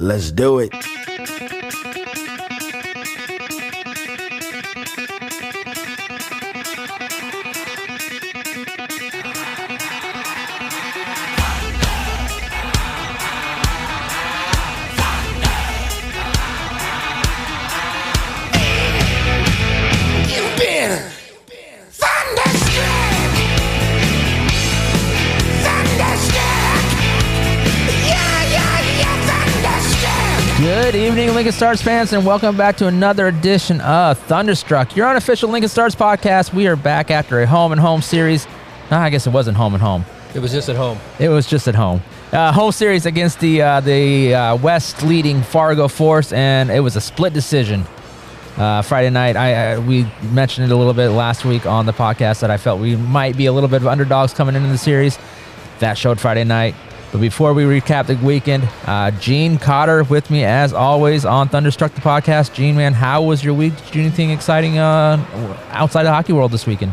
Let's do it. Good evening, Lincoln Stars fans, and welcome back to another edition of Thunderstruck, your unofficial Lincoln Stars podcast. We are back after a home and home series. Ah, I guess it wasn't home and home. It was just at home. It was just at home. Uh, home series against the uh, the uh, West leading Fargo Force, and it was a split decision. Uh, Friday night, I, I we mentioned it a little bit last week on the podcast that I felt we might be a little bit of underdogs coming into the series. That showed Friday night. But before we recap the weekend, uh, Gene Cotter with me as always on Thunderstruck the podcast. Gene, man, how was your week? Did you do anything exciting uh, outside of the hockey world this weekend?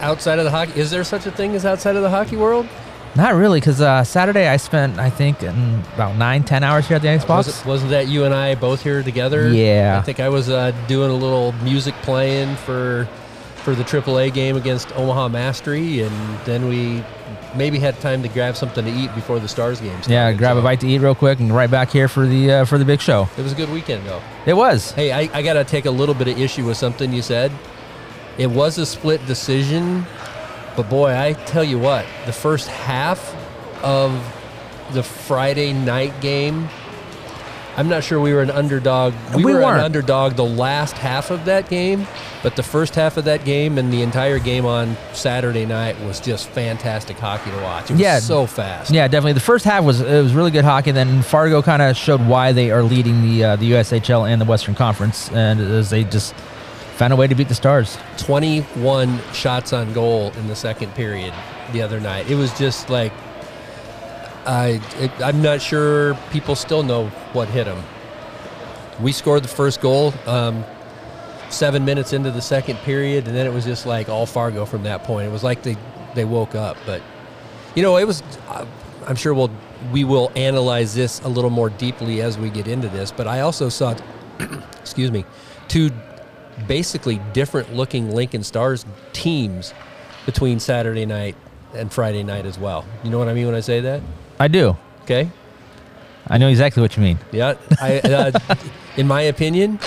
Outside of the hockey, is there such a thing as outside of the hockey world? Not really, because uh, Saturday I spent, I think, in about nine, ten hours here at the Icebox. Was it, wasn't that you and I both here together? Yeah. I think I was uh, doing a little music playing for for the AAA game against Omaha Mastery, and then we maybe had time to grab something to eat before the Stars game. Started. yeah, grab a bite to eat real quick and right back here for the uh, for the big show. It was a good weekend, though. It was. Hey, I, I got to take a little bit of issue with something you said. It was a split decision, but boy, I tell you what, the first half of the Friday night game, I'm not sure we were an underdog. We, We were weren't. an underdog the last half of that game, but the first half of that game and the entire game on Saturday night was just fantastic hockey to watch. It was Yeah. so fast. Yeah, definitely. The first half was it was really good hockey. Then Fargo kind of showed why they are leading the uh, the USHL and the Western Conference, and as they just found a way to beat the Stars. 21 shots on goal in the second period the other night. It was just like I it, I'm not sure people still know what hit them. We scored the first goal um, seven minutes into the second period, and then it was just like all Fargo from that point. It was like they they woke up, but you know it was. Uh, I'm sure we'll we will analyze this a little more deeply as we get into this. But I also saw, excuse me, two basically different looking Lincoln Stars teams between Saturday night and Friday night as well. You know what I mean when I say that? I do. Okay. I know exactly what you mean. Yeah. I, uh, in my opinion,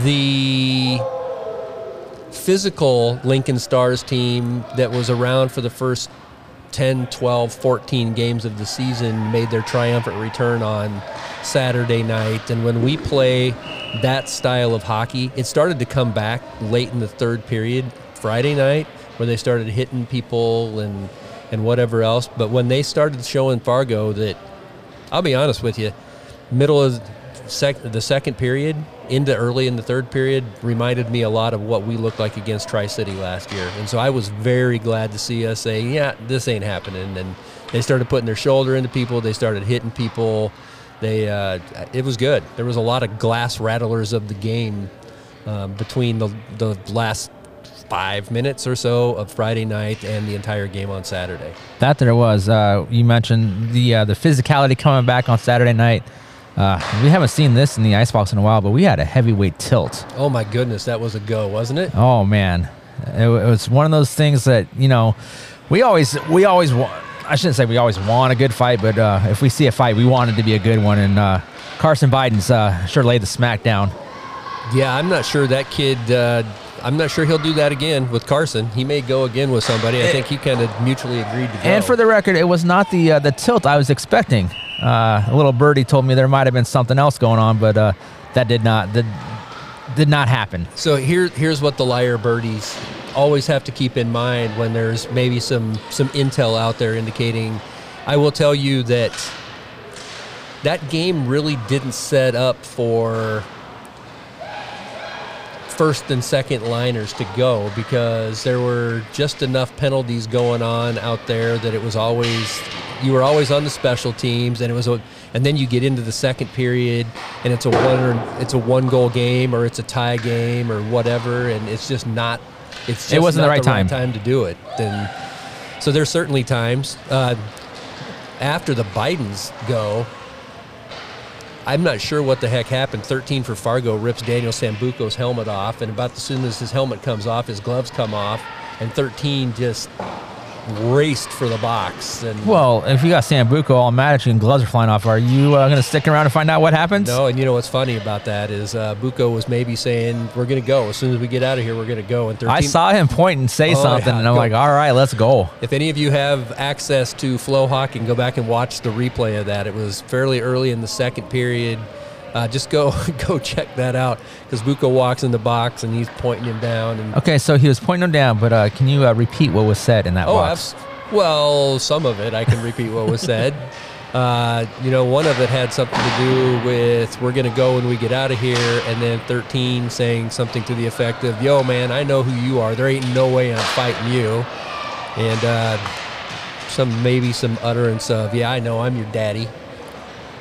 the physical Lincoln Stars team that was around for the first 10, 12, 14 games of the season made their triumphant return on Saturday night. And when we play that style of hockey, it started to come back late in the third period Friday night where they started hitting people and and whatever else. But when they started showing Fargo that I'll be honest with you, middle of sec- the second period into early in the third period reminded me a lot of what we looked like against Tri City last year. And so I was very glad to see us say, yeah, this ain't happening. And they started putting their shoulder into people, they started hitting people. They, uh, it was good. There was a lot of glass rattlers of the game um, between the, the last five minutes or so of Friday night and the entire game on Saturday. That there was. Uh, you mentioned the uh, the physicality coming back on Saturday night. Uh, we haven't seen this in the icebox in a while, but we had a heavyweight tilt. Oh my goodness, that was a go, wasn't it? Oh man, it, it was one of those things that you know we always we always want. I shouldn't say we always want a good fight, but uh, if we see a fight, we want it to be a good one. And uh, Carson Biden's uh, sure laid the smack down. Yeah, I'm not sure that kid. I'm not sure he'll do that again with Carson. He may go again with somebody. I think he kind of mutually agreed to go. And for the record, it was not the uh, the tilt I was expecting. Uh, a little birdie told me there might have been something else going on, but uh, that did not that did not happen. so here, here's what the liar birdies always have to keep in mind when there's maybe some some intel out there indicating. I will tell you that that game really didn't set up for first and second liners to go because there were just enough penalties going on out there that it was always you were always on the special teams and it was a and then you get into the second period and it's a one or it's a one goal game or it's a tie game or whatever and it's just not it's just It wasn't the not right time. time to do it then so there's certainly times uh, after the Bidens go I'm not sure what the heck happened. 13 for Fargo rips Daniel Sambuco's helmet off, and about as soon as his helmet comes off, his gloves come off, and 13 just raced for the box. And Well, if you got Sambuco all mad at you and gloves are flying off, are you uh, going to stick around to find out what happens? no, and you know what's funny about that is uh, Buco was maybe saying, "We're going to go as soon as we get out of here. We're going to go." And 13, I saw him point and say Oh, something, yeah, and I'm go. like, all right, let's go. If any of you have access to FloHockey, and go back and watch the replay of that. It was fairly early in the second period. Uh, just go go check that out because Buko walks in the box and he's pointing him down. And Okay, so he was pointing him down, but uh, can you uh, repeat what was said in that oh, box? abs- well, some of it I can repeat what was said. Uh, you know, one of it had something to do with we're gonna go when we get out of here, and then 13 saying something to the effect of, "Yo, man, I know who you are. There ain't no way I'm fighting you," and uh, some maybe some utterance of, "Yeah, I know, I'm your daddy."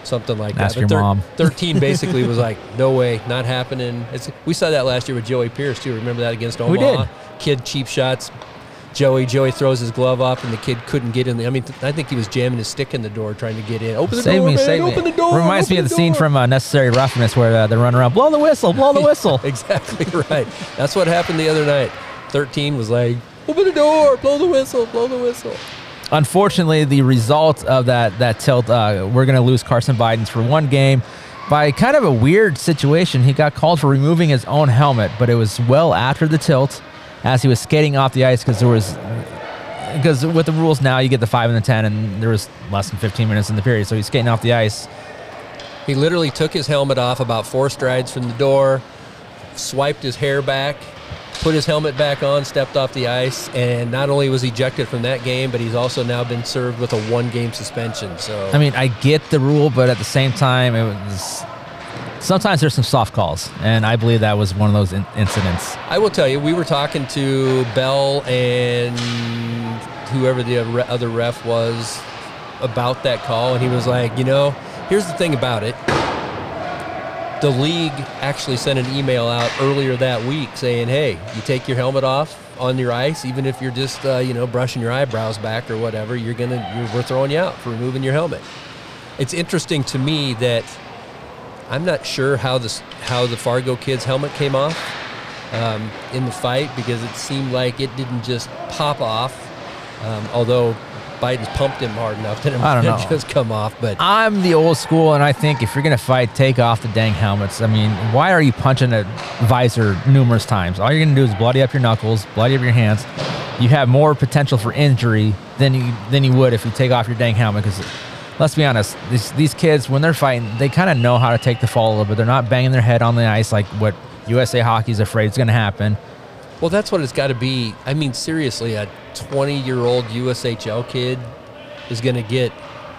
Something like That's that. your thir- mom. 13 basically was like, no way, not happening. It's, we saw that last year with Joey Pierce too. Remember that against Omaha? We did. Kid cheap shots. Joey Joey throws his glove up and the kid couldn't get in. The, I mean, th- I think he was jamming his stick in the door trying to get in. Open the Save door, me, man! save open me. the door. Reminds me of the scene from uh, Necessary Roughness where uh, they run around, blow the whistle, blow the whistle. exactly right. That's what happened the other night. 13 was like, open the door, blow the whistle, blow the whistle. Unfortunately, the result of that that tilt, uh, we're going to lose Carson Bidens for one game by kind of a weird situation. He got called for removing his own helmet, but it was well after the tilt, as he was skating off the ice because there was because with the rules now you get the five and the ten, and there was less than 15 minutes in the period, so he's skating off the ice. He literally took his helmet off about four strides from the door, swiped his hair back, put his helmet back on, stepped off the ice, and not only was ejected from that game, but he's also now been served with a one-game suspension. So I mean, I get the rule, but at the same time, it was sometimes there's some soft calls, and I believe that was one of those in- incidents. I will tell you, we were talking to Bell and whoever the other ref was about that call, and he was like, you know, here's the thing about it. The league actually sent an email out earlier that week saying, hey, you take your helmet off on your ice, even if you're just, uh, you know, brushing your eyebrows back or whatever, you're gonna, we're throwing you out for removing your helmet. It's interesting to me that I'm not sure how this how the Fargo kid's helmet came off um, in the fight because it seemed like it didn't just pop off. Um, although Biden's pumped him hard enough that it I don't might know. just come off. But I'm the old school, and I think if you're gonna fight, take off the dang helmets. I mean, why are you punching a visor numerous times? All you're gonna do is bloody up your knuckles, bloody up your hands. You have more potential for injury than you than you would if you take off your dang helmet. Because let's be honest, these these kids when they're fighting, they kind of know how to take the fall a little bit. They're not banging their head on the ice like what USA Hockey's afraid is gonna happen. Well, that's what it's got to be. I mean, seriously, a 20 year old USHL kid is going to get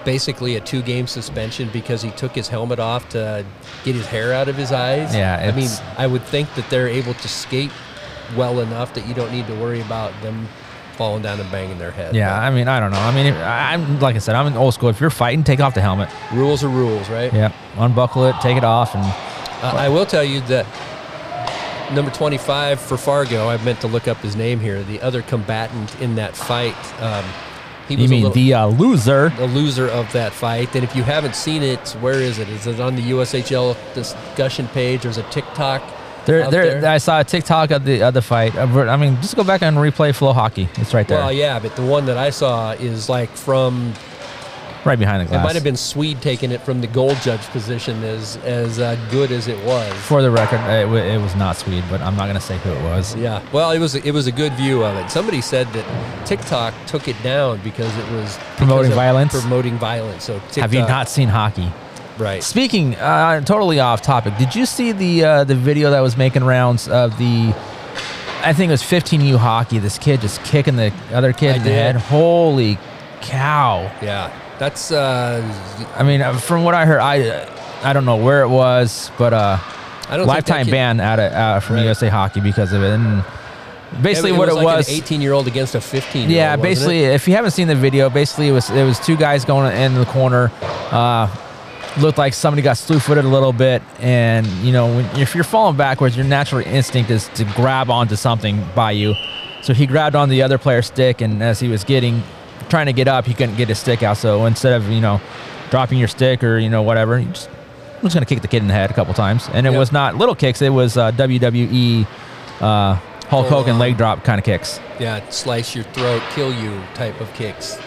basically a two game suspension because he took his helmet off to get his hair out of his eyes. Yeah, I mean, I would think that they're able to skate well enough that you don't need to worry about them falling down and banging their head. Yeah, I mean, I don't know. I mean, if, I- I'm like I said, I'm an old school. If you're fighting, take off the helmet. Rules are rules, right? Yeah, unbuckle it, take it off, and Uh, I will tell you that number 25 for Fargo, I meant to look up his name here, the other combatant in that fight. Um, he was a mean little- the uh, loser? the loser of that fight. And if you haven't seen it, where is it? Is it on the USHL discussion page? There's a TikTok. There, there, there? I saw a TikTok of the other fight. Uh, I mean, just go back and replay FloHockey. It's right there, Well, yeah, but the one that I saw is like from. Right behind the glass. It might have been Swede taking it from the goal judge position as as uh, good as it was. For the record, it, wa- it was not Swede, but I'm not going to say who it was. Yeah, well, it was it was a good view of it. Somebody said that TikTok took it down because it was Promoting violence? Promoting violence. So TikTok, Have you not seen hockey? Right. Speaking, uh, totally off topic. Did you see the uh, the video that was making rounds of the? I think it was 15U hockey. This kid just kicking the other kid I in the head. Holy cow! Yeah, that's uh, I mean, uh, from what I heard, I I don't know where it was, but uh, I don't lifetime kid- ban out of uh, from Right. USA Hockey because of it. And basically, Yeah, what it it was like was. an 18 year old against a 15. yeah, basically, if you haven't seen the video, basically it was it was two guys going in the corner. Uh, looked like somebody got slew-footed a little bit, and you know, when, if you're falling backwards, your natural instinct is to grab onto something by you. So he grabbed on the other player's stick, and as he was getting trying to get up, he couldn't get his stick out. So instead of you know dropping your stick or you know whatever, he just was going to kick the kid in the head a couple times, and it Yep. was not little kicks. It was uh, WWE uh, Hulk Hogan leg drop kind of kicks. Yeah, slice your throat, kill you type of kicks. It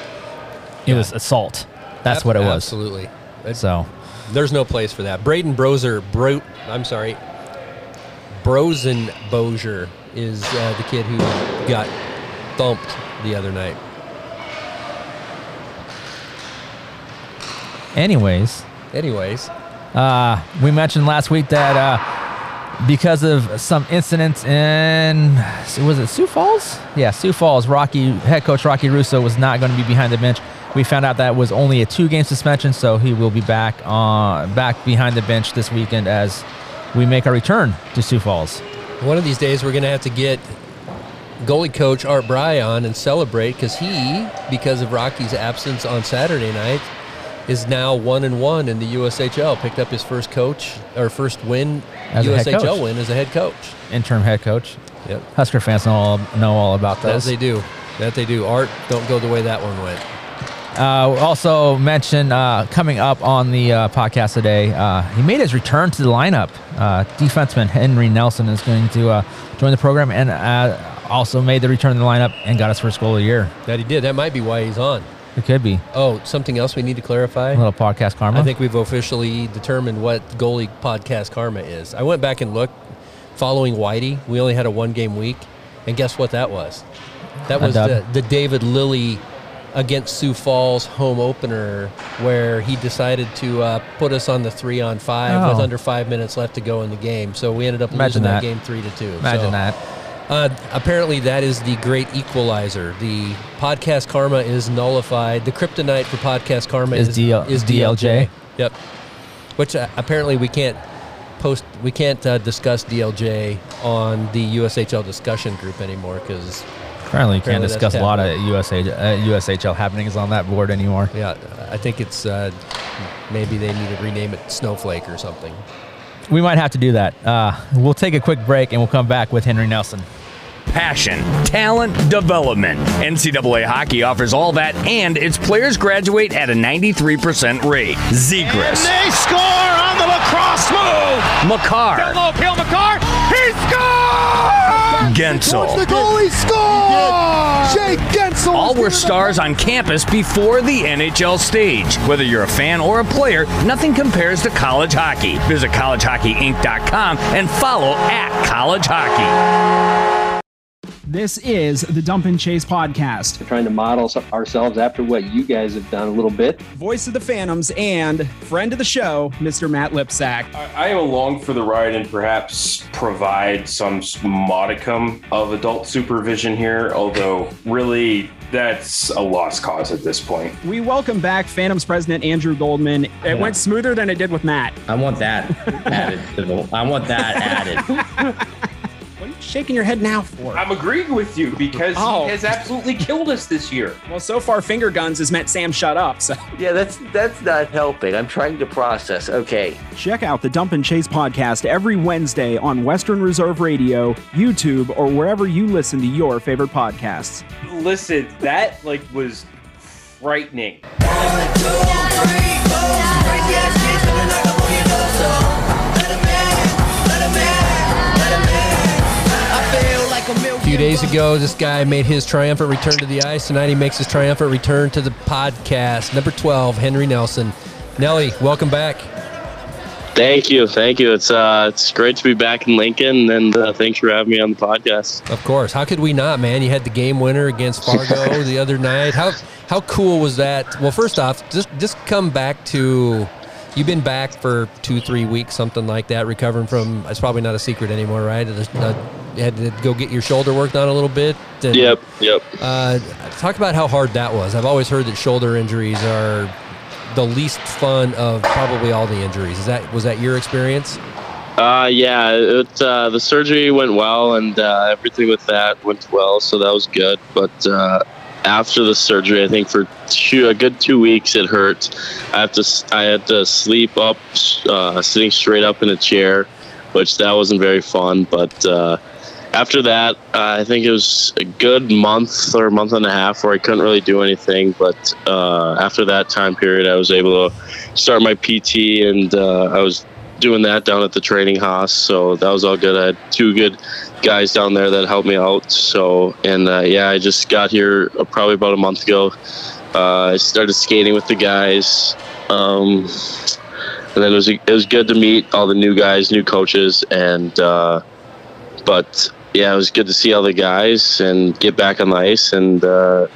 Yeah. was assault. That's Ab- what it was. Absolutely. So There's no place for that. Braden Broser, Bro, I'm sorry, Brosen Bozier is uh, the kid who got thumped the other night. Anyways, Anyways, Uh, we mentioned last week that uh, because of some incidents in was it Sioux Falls? Yeah, Sioux Falls. Rocky head coach Rocky Russo was not going to be behind the bench. We found out that was only a two-game suspension, so he will be back on back behind the bench this weekend as we make our return to Sioux Falls. one of these days we're going to have to get goalie coach Art Bry on and celebrate because he, because of Rocky's absence on Saturday night, is now one and one in the USHL. Picked up his first coach or first win, As USHL win as a head coach. Interim head coach. Yep. Husker fans know all, know all about That those. they do. That they do. Art, don't go the way that one went. Uh, also mentioned uh, coming up on the uh, podcast today, uh, he made his return to the lineup. Uh, defenseman Henry Nelson is going to uh, join the program and uh, also made the return to the lineup and got his first goal of the year. That he did. That might be why he's on. It could be Oh, something else we need to clarify. a little podcast karma. I think we've officially determined what goalie podcast karma is. I went back and looked. Following Whitey, we only had a one game week, and guess what that was? That was the, the David Lilly against Sioux Falls home opener, where he decided to uh, put us on the three on five with Oh. under five minutes left to go in the game. So we ended up Imagine losing that. that. game three to two. Imagine So, that. Uh, apparently, that is the great equalizer. The podcast karma is nullified. The kryptonite for podcast karma Is is, DL is DLJ. Yep. Which uh, apparently we can't post. We can't uh, discuss DLJ on the USHL discussion group anymore because Apparently, you can't discuss a lot of taboo. USA, uh, USHL happenings on that board anymore. yeah, I think it's uh, maybe they need to rename it Snowflake or something. We might have to do that. Uh, we'll take a quick break and we'll come back with Henry Nelson. Passion, talent, development. NCAA hockey offers all that, and its players graduate at a 93% rate. Zegras, They score on the lacrosse move. Makar, Low Peel McCart. He scores! Guentzel. The goalie scores! Jake Guentzel. All were stars on campus before the NHL stage. Whether you're a fan or a player, nothing compares to college hockey. Visit collegehockeyinc.com and follow at college hockey. This is the Dump and Chase podcast. We're trying to model ourselves after what you guys have done a little bit. Voice of the Phantoms and friend of the show, Mr. Matt Lipsack. I am along for the ride and perhaps provide some modicum of adult supervision here, although really that's a lost cause at this point. We welcome back Phantoms president Andrew Goldman. It went smoother than it did with Matt. I want that added. to the- I want that added. What are you shaking your head now for? I'm agreeing with you because Oh. he has absolutely killed us this year. Well, so far, finger guns has meant Sam shut up. So Yeah, that's that's not helping. I'm trying to process. Okay. check out the Dump and Chase podcast every Wednesday on Western Reserve Radio, YouTube, or wherever you listen to your favorite podcasts. Listen, that like was frightening. A few days ago, this guy made his triumphant return to the ice. Tonight, he makes his triumphant return to the podcast. Number 12, Henry Nelson. Nelly, welcome back. Thank you, thank you. It's uh, it's great to be back in Lincoln, and uh, thanks for having me on the podcast. Of course. How could we not, man? You had the game winner against Fargo the other night. How how cool was that? Well, first off, just just come back to you've been back for two, three weeks, something like that, recovering from it's probably not a secret anymore, right? You had to go get your shoulder worked on a little bit. and, Yep, yep. Uh, talk about how hard that was. I've always heard that shoulder injuries are the least fun of probably all the injuries. Is that was that your experience? Uh, yeah, it, uh, the surgery went well, and uh, everything with that went well, so that was good. But uh, after the surgery, I think for two, a good two weeks, it hurt. I have to, I had to sleep up, uh, sitting straight up in a chair, which that wasn't very fun. But uh, after that, uh, I think it was a good month or month and a half where I couldn't really do anything. But uh, after that time period, I was able to start my PT, and uh, I was doing that down at the training house. So that was all good. I had two good guys down there that helped me out. So and uh, yeah, I just got here uh, probably about a month ago. Uh, I started skating with the guys. Um, and then it was it was good to meet all the new guys, new coaches, and uh, but yeah, it was good to see all the guys and get back on the ice and uh,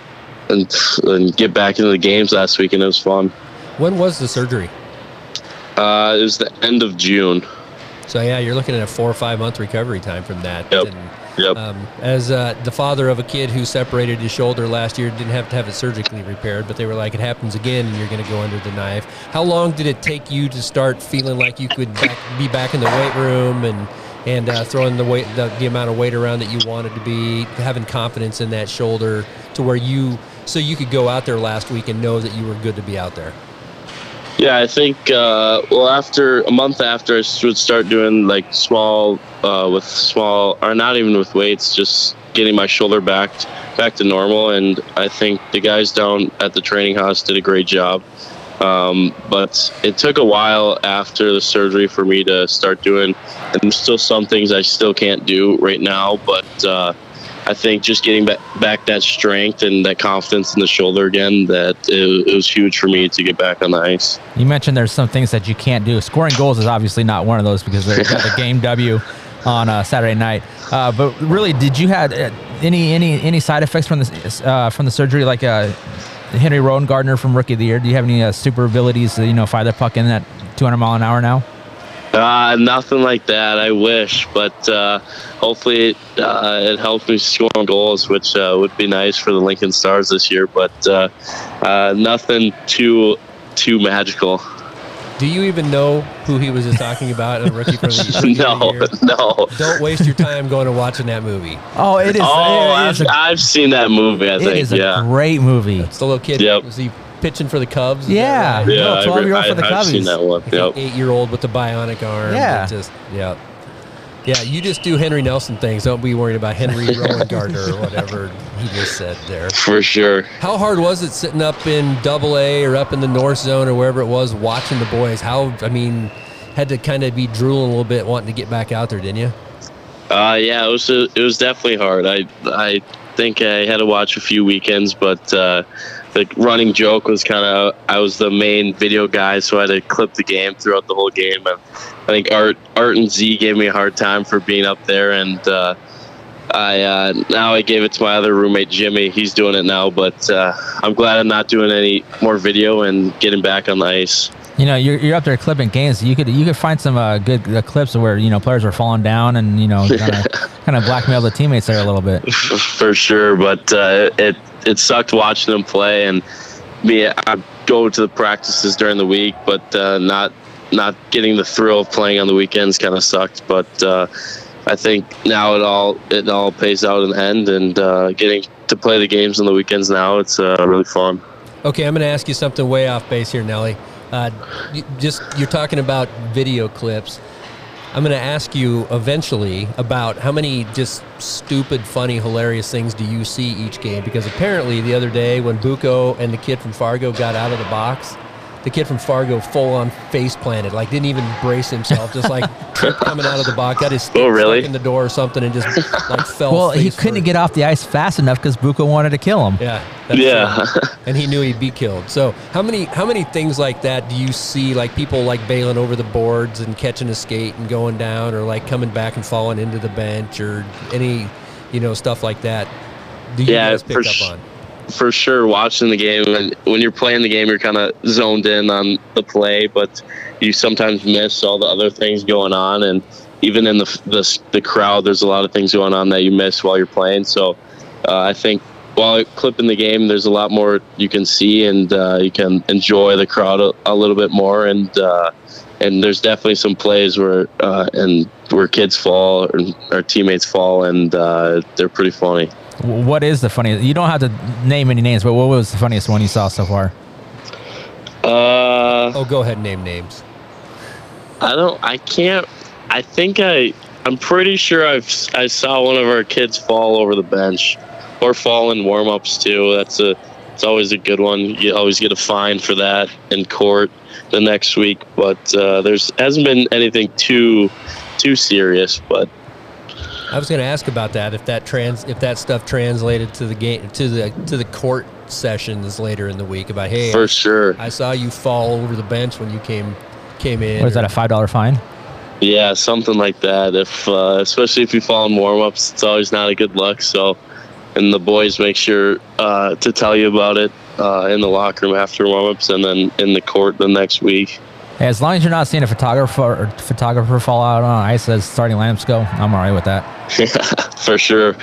and and get back into the games last week, and it was fun. When was the surgery? Uh, it was the end of June. So yeah, you're looking at a four or five month recovery time from that. Yep. And, Yep. um, as uh, the father of a kid who separated his shoulder last year, didn't have to have it surgically repaired, but they were like, it happens again, and you're going to go under the knife. How long did it take you to start feeling like you could back, be back in the weight room and and uh, throwing the weight, the, the amount of weight around that you wanted to be, having confidence in that shoulder, to where you so you could go out there last week and know that you were good to be out there. Yeah, I think uh, well after a month after I would start doing like small uh, with small or not even with weights, just getting my shoulder back back to normal, and I think the guys down at the training house did a great job. Um, but it took a while after the surgery for me to start doing, and there's still some things I still can't do right now, but. Uh, I think just getting back, back that strength and that confidence in the shoulder again, that it, it was huge for me to get back on the ice. You mentioned there's some things that you can't do. Scoring goals is obviously not one of those because they got the game W on uh, Saturday night. Uh, but really, did you have uh, any any any side effects from the uh, from the surgery, like uh, Henry Rowengartner from Rookie of the Year? Do you have any uh, super abilities to you know fire the puck in at 200 mile an hour now? Uh, nothing like that. I wish, but uh, hopefully it, uh, it helps me score goals, which uh, would be nice for the Lincoln Stars this year. But uh, uh, nothing too too magical. Do you even know who he was just talking about? A rookie from the rookie No, no. Don't waste your time going and watching that movie. Oh, it is. Oh, it is I've, a, I've seen that movie. I it think. is a yeah. great movie. It's the little kid. Yep. Was he pitching for the Cubs? Yeah. right? Yeah, No, I 12 year old re- for the I- I've seen that one. Like Yep. eight-year-old with the bionic arm. Yeah. Just yeah. Yeah, you just do Henry Nelson things. Don't be worried about Henry Rowengartner or whatever he just said there. For sure. How hard was it sitting up in Double A or up in the North Zone or wherever it was, watching the boys? How I mean, had to kind of be drooling a little bit, wanting to get back out there, didn't you? Uh, yeah, it was it was definitely hard. I I think I had to watch a few weekends, but uh, the running joke was kind of I was the main video guy, so I had to clip the game throughout the whole game. And I think Art Art and Z gave me a hard time for being up there, and uh, I uh, now I gave it to my other roommate Jimmy. He's doing it now, but uh, I'm glad I'm not doing any more video and getting back on the ice. You know, you're, you're up there clipping games. You could you could find some uh, good uh, clips where you know players were falling down and you know kind of kind of blackmail the teammates there a little bit. for sure. But uh, it it sucked watching them play, and me I go to the practices during the week, but uh, not not getting the thrill of playing on the weekends kind of sucked. But uh, I think now it all it all pays out in the end, and uh, getting to play the games on the weekends now it's uh, really fun. Okay, I'm going to ask you something way off base here, Nelly. Uh, you, just you're talking about video clips. I'm going to ask you eventually about how many just stupid, funny, hilarious things do you see each game? Because apparently the other day when Buko and the kid from Fargo got out of the box, the kid from Fargo full on face planted, like didn't even brace himself, just like tripped coming out of the box, got his stick Oh, really? stuck in the door or something, and just like fell. Well, he couldn't first. get off the ice fast enough because Buko wanted to kill him. Yeah. that's Yeah. true. and he knew he'd be killed. So how many how many things like that do you see? Like people like bailing over the boards and catching a skate and going down, or like coming back and falling into the bench, or any you know stuff like that. Do you Yeah, guys pick up sh- on? For sure watching the game and when you're playing the game you're kind of zoned in on the play but you sometimes miss all the other things going on and even in the the, the crowd there's a lot of things going on that you miss while you're playing so uh, i think while clipping the game there's a lot more you can see and uh, you can enjoy the crowd a, a little bit more and uh, and there's definitely some plays where uh, and where kids fall or, or teammates fall and uh, they're pretty funny What is the funniest? You don't have to name any names, but what was the funniest one you saw so far? uh Oh, go ahead, name names. I don't. I can't. I think I. I'm pretty sure I've I saw one of our kids fall over the bench, or fall in warm-ups too. That's a it's always a good one. You always get a fine for that in court the next week. But uh, there's hasn't been anything too too serious. But I was going to ask about that if that trans if that stuff translated to the game to the to the court sessions later in the week about hey for I, sure, I saw you fall over the bench when you came came in. Was that? A five dollar fine? yeah, something like that. If uh, especially if you fall in warm-ups, it's always not a good look. So, and the boys make sure uh, to tell you about it uh, in the locker room after warm-ups, and then in the court the next week. Hey, as long as you're not seeing a photographer or photographer fall out on ice as starting lineups go, I'm all right with that. for sure.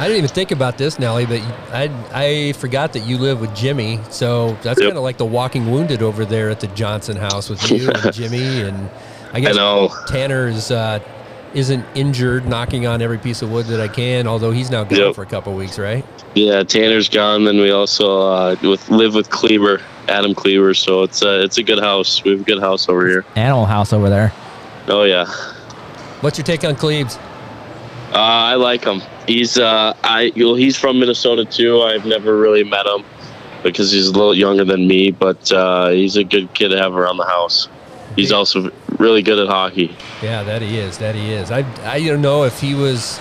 I didn't even think about this, Nelly, but I I forgot that you live with Jimmy. So that's Yep. kind of like the walking wounded over there at the Johnson house with you and Jimmy, and I guess know. Tanner is uh, isn't injured, knocking on every piece of wood that I can. Although he's now gone Yep. for a couple weeks, right? Yeah, Tanner's gone. Then we also uh, with live with Kleber, Adam Kleber. So it's a it's a good house. We have a good house over here. Animal house over there. Oh yeah, What's your take on Cleves? uh, I like him. He's uh, I well, he's from Minnesota too. I've never really met him because he's a little younger than me, but uh, he's a good kid to have around the house. He's also really good at hockey. Yeah, that he is. That he is. I I don't know if he was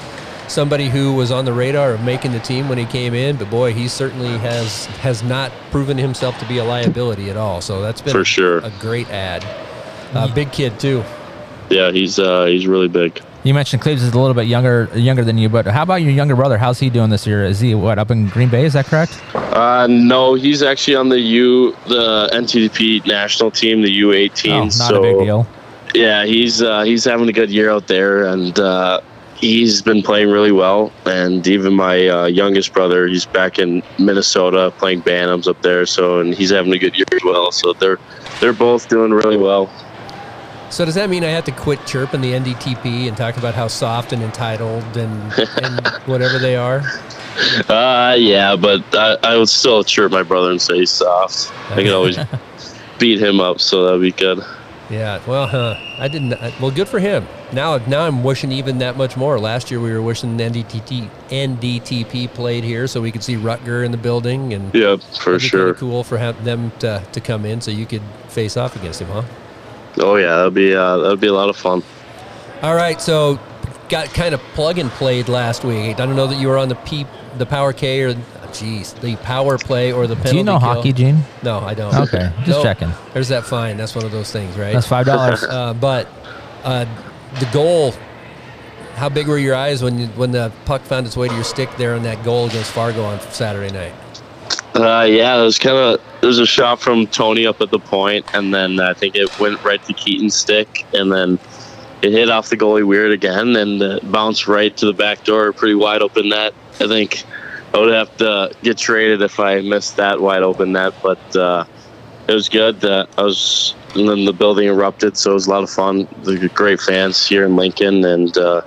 somebody who was on the radar of making the team when he came in, but boy, he certainly has has not proven himself to be a liability at all. So that's been For sure. a great ad. Uh, big kid too. Yeah, he's uh, he's really big. You mentioned Cleves is a little bit younger younger than you, but how about your younger brother? How's he doing this year? Is he what up in Green Bay? Is that correct? Uh, no, he's actually on the U, the NTDP national team, the U18. Oh, not so a big deal. yeah, he's uh, he's having a good year out there, and uh, he's been playing really well. And even my uh, youngest brother, he's back in Minnesota playing Bantams up there. So and he's having a good year as well. So they're they're both doing really well. So does that mean I have to quit chirping the NDTP and talk about how soft and entitled and, and whatever they are? Uh, yeah, but I, I would still chirp my brother and say he's soft. I can always beat him up, so that'd be good. Yeah, well, huh, I didn't. uh, Well, good for him. Now, now I'm wishing even that much more. Last year we were wishing NDTT, NDTP played here so we could see Rutger in the building, and Yeah, for it'd be kinda sure. cool for them to, to come in so you could face off against him, huh? Oh yeah, that'd be uh, that'd be a lot of fun. All right, so got kind of plug and played last week. I don't know that you were on the P, the Power K or, geez, the Power Play or the penalty. Do you know kill. hockey, Gene? No, I don't. Okay, just checking. There's that fine. That's one of those things, right? That's $5. uh, but uh, the goal. How big were your eyes when you, when the puck found its way to your stick there on that goal against Fargo on Saturday night? Uh, yeah, it was kind of there was a shot from Tony up at the point, and then I think it went right to Keaton's stick, and then it hit off the goalie weird again, and uh, bounced right to the back door, pretty wide open net. I think I would have to get traded if I missed that wide open net, but uh, it was good. Uh, I was, and then the building erupted, so it was a lot of fun. The great fans here in Lincoln, and uh,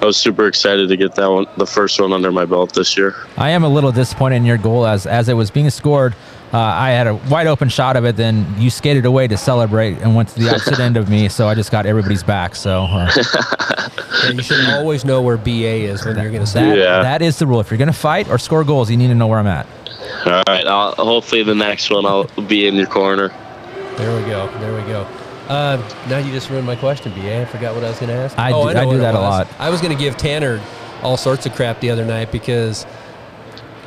I was super excited to get that one, the first one under my belt this year. I am a little disappointed in your goal as as it was being scored. Uh, I had a wide open shot of it, then you skated away to celebrate and went to the opposite end of me, so I just got everybody's back. So uh, Yeah, you should always know where BA is when you're going to say that, that is the rule. If you're gonna fight or score goals, you need to know where I'm at. All right. I'll, hopefully, the next one I'll be in your corner. There we go. There we go. Uh, now you just ruined my question, BA. I forgot what I was going to ask. I oh, do- know I do that a lot. I was going to give Tanner all sorts of crap the other night because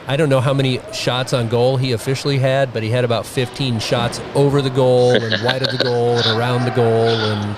I don't know how many shots on goal he officially had, but he had about 15 shots over the goal and wide of the goal and around the goal and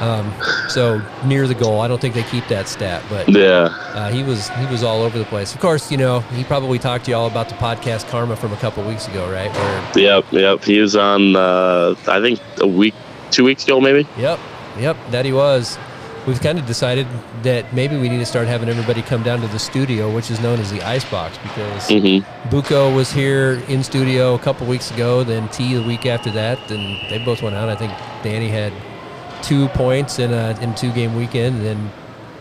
um, so near the goal. I don't think they keep that stat, but Yeah. uh, he was he was all over the place. Of course, you know he probably talked to you all about the podcast Karma from a couple weeks ago, right? Where Yep. Yep. He was on. Uh, I think a week, two weeks ago, maybe. Yep, yep, that he was. We've kind of decided that maybe we need to start having everybody come down to the studio, which is known as the Icebox, because Mhm. Buko was here in studio a couple weeks ago, then T the week after that, and they both went out. I think Danny had two points in a in two game weekend, and then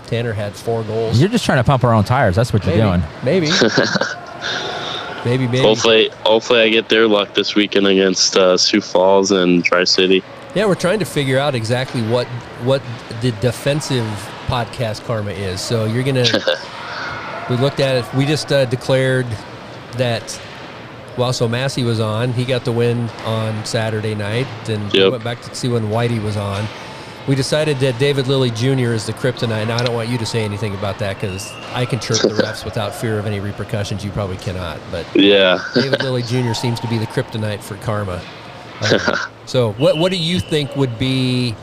Tanner had four goals. You're just trying to pump our own tires. That's what you're doing. maybe, maybe, maybe. Hopefully, hopefully I get their luck this weekend against uh, Sioux Falls and Tri City. Yeah, we're trying to figure out exactly what what the defensive podcast karma is. So you're gonna. we looked at it. We just uh, declared that. Well, so Massey was on. He got the win on Saturday night, and we went back to see when Whitey was on. We decided that David Lilly Jr. is the kryptonite. Now, I don't want you to say anything about that because I can chirp the refs without fear of any repercussions. You probably cannot. But Yeah. David Lilly Jr. seems to be the kryptonite for karma. So, what what do you think would be?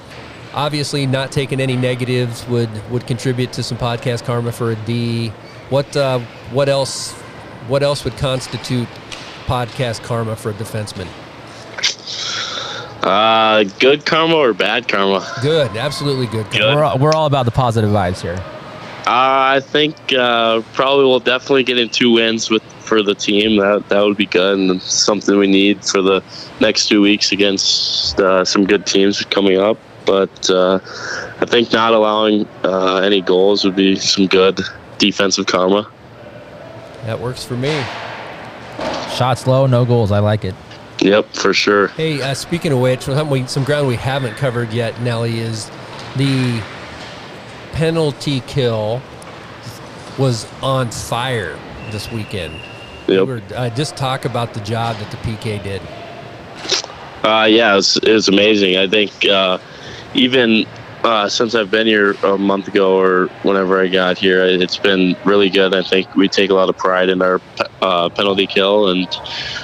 Obviously, not taking any negatives would would contribute to some podcast karma for a D. What uh, what else? What else would constitute podcast karma for a defenseman? Uh, good karma or bad karma? Good, absolutely good. Good. We're, all- we're all about the positive vibes here. Uh, I think uh, probably we'll definitely get in two wins with for the team. That that would be good and something we need for the next two weeks against uh, some good teams coming up. But uh, I think not allowing uh, any goals would be some good defensive karma. That works for me. Shots low, no goals. I like it. Yep, for sure. Hey, uh, speaking of which, something we, some ground we haven't covered yet, Nelly, is the penalty kill was on fire this weekend. We Yep. were, uh, just talk about the job that the PK did. Uh, yeah, it's it's amazing. I think uh, even uh, since I've been here a month ago or whenever I got here, it's been really good. I think we take a lot of pride in our uh, penalty kill, and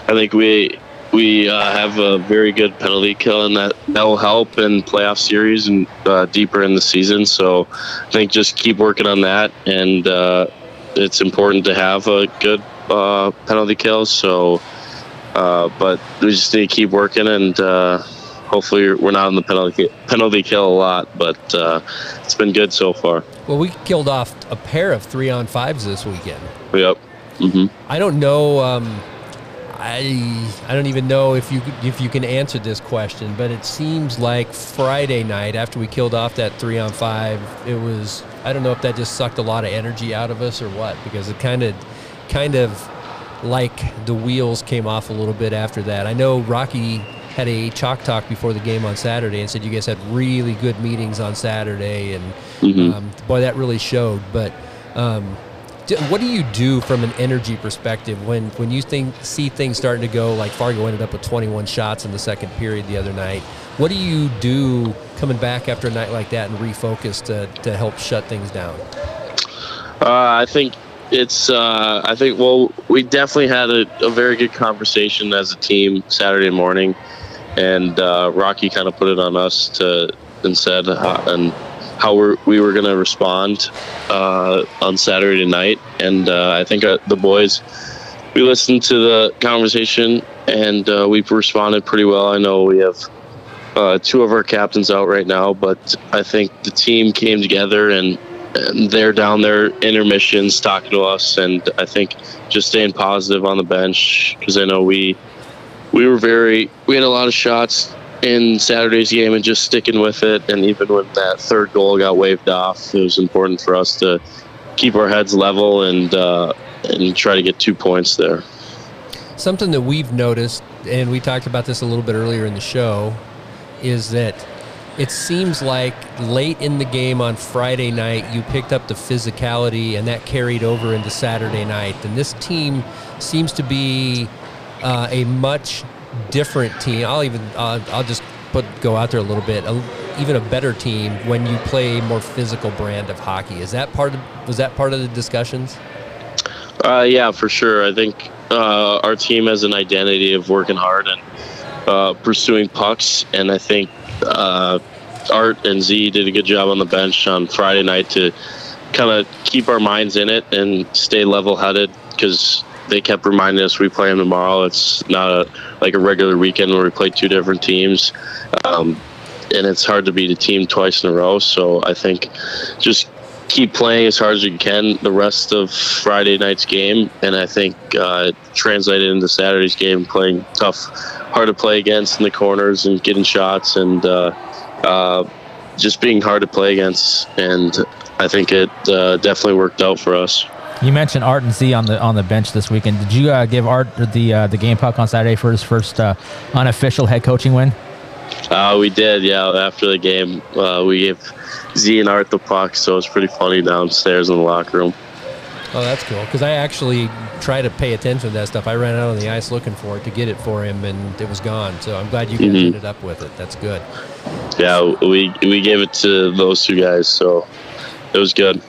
I think we we uh, have a very good penalty kill, and that that will help in playoff series and uh, deeper in the season. So I think just keep working on that, and uh, it's important to have a good uh, penalty kills. So. Uh, but we just need to keep working, and uh, hopefully we're not on the penalty penalty kill a lot. But uh, it's been good so far. Well, we killed off a pair of three on fives this weekend. Yep. Mm-hmm. I don't know. Um, I I don't even know if you if you can answer this question, but it seems like Friday night after we killed off that three on five, it was I don't know if that just sucked a lot of energy out of us or what because it kind of kind of like the wheels came off a little bit after that. I know Rocky had a chalk talk before the game on Saturday and said you guys had really good meetings on Saturday and Mhm. um, boy that really showed. But um, d- what do you do from an energy perspective when when you think see things starting to go like Fargo ended up with 21 shots in the second period the other night? What do you do coming back after a night like that and refocus to, to help shut things down? Uh, I think it's. Uh, I think. Well, we definitely had a, a very good conversation as a team Saturday morning, and uh, Rocky kind of put it on us to and said uh, and how we're, we were going to respond uh, on Saturday night, and uh, I think uh, the boys we listened to the conversation and we responded pretty well. I know we have two of our captains out right now, but I think the team came together and they're down there intermissions talking to us, and I think just staying positive on the bench because I know we we were very we had a lot of shots in Saturday's game and just sticking with it. And even when that third goal got waved off, it was important for us to keep our heads level and uh, and try to get two points there. Something that we've noticed, and we talked about this a little bit earlier in the show, is that it seems like late in the game on Friday night, you picked up the physicality, and that carried over into Saturday night. And this team seems to be uh, a much different team. I'll even uh, I'll just put go out there a little bit. A, even a better team when you play a more physical brand of hockey. Is that part of was that part of the discussions? Uh, yeah, for sure. I think uh, our team has an identity of working hard and uh, pursuing pucks, and I think uh, Art and Z did a good job on the bench on Friday night to kind of keep our minds in it and stay level-headed because they kept reminding us we play them tomorrow. It's not a, like a regular weekend where we play two different teams. Um, and it's hard to beat a team twice in a row. So I think just keep playing as hard as you can the rest of Friday night's game, and I think uh, translated into Saturday's game, playing tough, hard to play against in the corners and getting shots, and uh, uh, just being hard to play against. And I think it uh, definitely worked out for us. You mentioned Art and Z on the on the bench this weekend. Did you uh, give Art the uh, the game puck on Saturday for his first unofficial head coaching win? Uh, we did, yeah. After the game, uh, we gave Z and Art the puck, so it was pretty funny downstairs in the locker room. Oh, that's cool. Because I actually try to pay attention to that stuff. I ran out on the ice looking for it to get it for him, and it was gone. So I'm glad you guys Mhm. ended up with it. That's good. Yeah, we we gave it to those two guys, so it was good.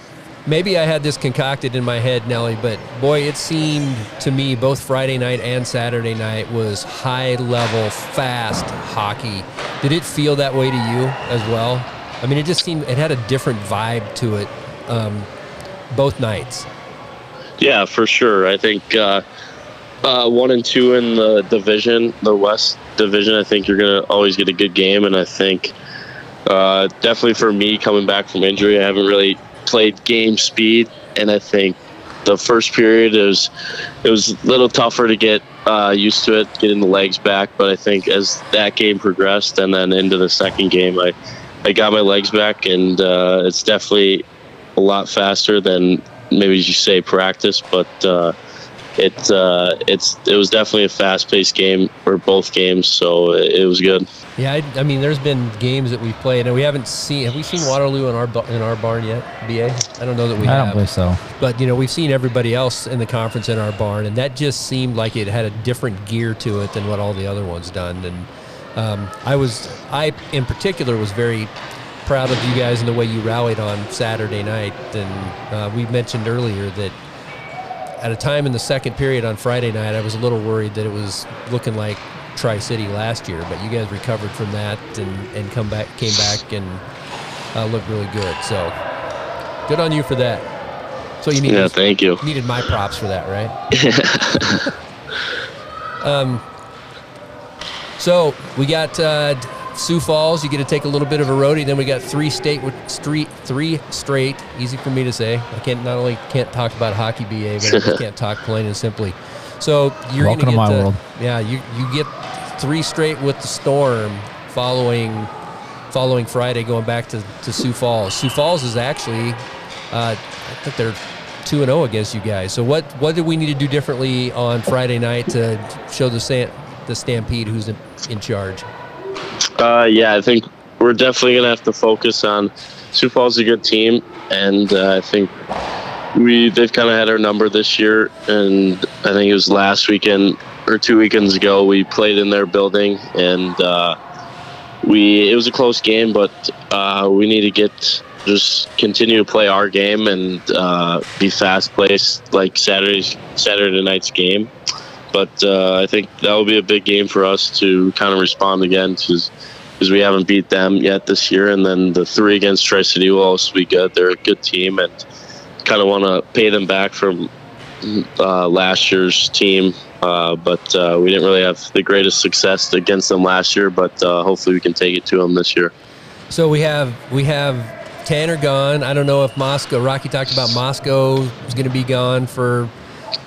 Maybe I had this concocted in my head, Nelly, but boy, it seemed to me both Friday night and Saturday night was high level, fast hockey. Did it feel that way to you as well? I mean, it just seemed it had a different vibe to it um, both nights. Yeah, for sure. I think uh, uh, one and two in the division, the West division. I think you're gonna always get a good game, and I think uh, definitely for me coming back from injury, I haven't really played game speed, and I think the first period it was it was a little tougher to get uh, used to it, getting the legs back. But I think as that game progressed, and then into the second game, I I got my legs back, and uh, it's definitely a lot faster than maybe you say practice, but uh, it uh, it's it was definitely a fast-paced game for both games, so it was good. Yeah, I, I mean, there's been games that we've played, and we haven't seen. Have we seen Waterloo in our in our barn yet? Ba, I don't know that we I have. don't believe so. But you know, we've seen everybody else in the conference in our barn, and that just seemed like it had a different gear to it than what all the other ones done. And um, I was, I in particular, was very proud of you guys and the way you rallied on Saturday night. And uh, we mentioned earlier that at a time in the second period on Friday night, I was a little worried that it was looking like Tri City last year, but you guys recovered from that and, and come back, came back and uh, looked really good. So good on you for that. So you needed, Yeah, thank you. needed my props for that, right? um, so we got uh, Sioux Falls. You get to take a little bit of a roadie. Then we got three state street three straight. Easy for me to say. I can't not only can't talk about hockey BA, but I just can't talk plain and simply. So you're Welcome gonna to my world. Yeah, you you get three straight with the storm following following Friday, going back to, to Sioux Falls. Sioux Falls is actually, uh, I think they're two and zero against you guys. So what what do we need to do differently on Friday night to show the Stan, the Stampede who's in, in charge? Uh, yeah, I think we're definitely gonna have to focus on Sioux Falls is a good team, and uh, I think we they've kind of had our number this year. And I think it was last weekend or two weekends ago we played in their building, and uh, we it was a close game, but uh, we need to get just continue to play our game and uh, be fast paced like Saturday's Saturday night's game. But uh, I think that will be a big game for us to kind of respond again because we haven't beat them yet this year. And then the three against Tri City will also be good. They're a good team and kind of want to pay them back from uh, last year's team. Uh, but uh, we didn't really have the greatest success against them last year. But uh, hopefully we can take it to them this year. So we have we have Tanner gone. I don't know if Moscow. Rocky talked about Moscow is going to be gone for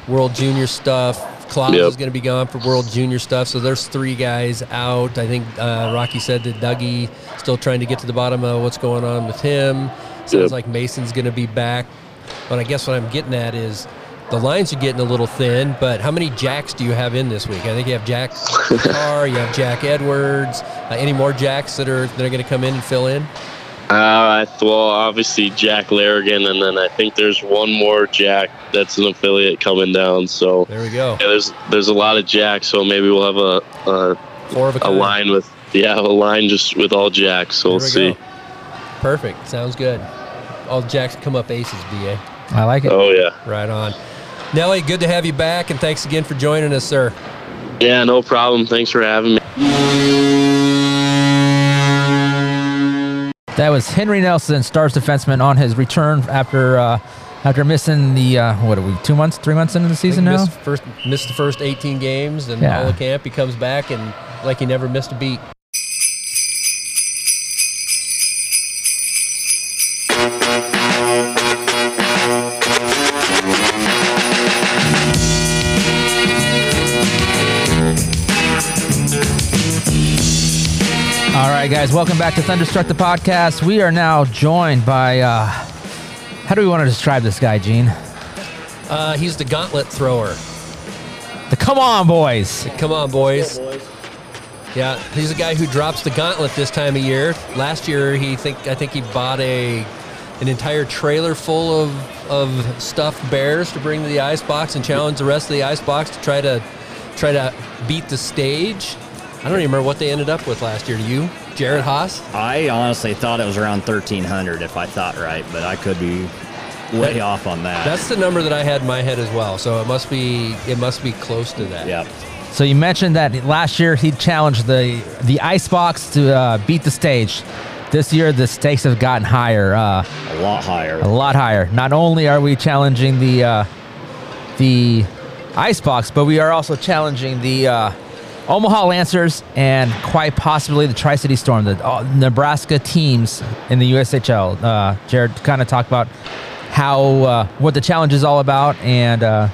World Junior stuff. Klavs Yep. is going to be gone for World Junior stuff. So there's three guys out. I think uh, Rocky said that Dougie still trying to get to the bottom of what's going on with him. Sounds Yep. like Mason's going to be back. But I guess what I'm getting at is the lines are getting a little thin. But how many Jacks do you have in this week? I think you have Jack Carr, you have Jack Edwards. Uh, any more Jacks that are that are going to come in and fill in? Uh, I- well, obviously Jack Larrigan, and then I think there's one more Jack that's an affiliate coming down. So There we go. yeah, there's there's a lot of Jacks. So maybe we'll have a a, Four of a a line with yeah a line just with all Jacks. So we'll There see. go. Perfect. Sounds good. All Jacks come up aces, BA. I like it. Oh yeah, Right on. Nelly, good to have you back, and thanks again for joining us, sir. yeah, no problem. Thanks for having me. That was Henry Nelson, Stars defenseman, on his return after uh, after missing the uh, what are we two months, three months into the season I now. missed, first, missed the first 18 games, and Yeah. all the camp. He comes back, and like he never missed a beat. Right, guys, welcome back to Thunderstruck the podcast. We are now joined by uh, how do we want to describe this guy, Gene? Uh, he's the gauntlet thrower. The Come On Boys. Come on, boys. Yeah, he's a guy who drops the gauntlet this time of year. Last year, he think I think he bought a an entire trailer full of of stuffed bears to bring to the Icebox and challenge the rest of the Icebox to try to try to beat the stage. I don't even remember what they ended up with last year. Do you, Jared Haas? I honestly thought it was around 1,300 if I thought right, but I could be way That- off on that. That's the number that I had in my head as well. So it must be it must be close to that. Yep. So you mentioned that last year he challenged the the icebox to uh, beat the stage. This year the stakes have gotten higher, uh, a lot higher. a lot higher. Not only are we challenging the uh, the icebox, but we are also challenging the uh, Omaha Lancers and quite possibly the Tri City Storm, the uh, Nebraska teams in the USHL. Uh, Jared kind of talked about how uh, what the challenge is all about and uh,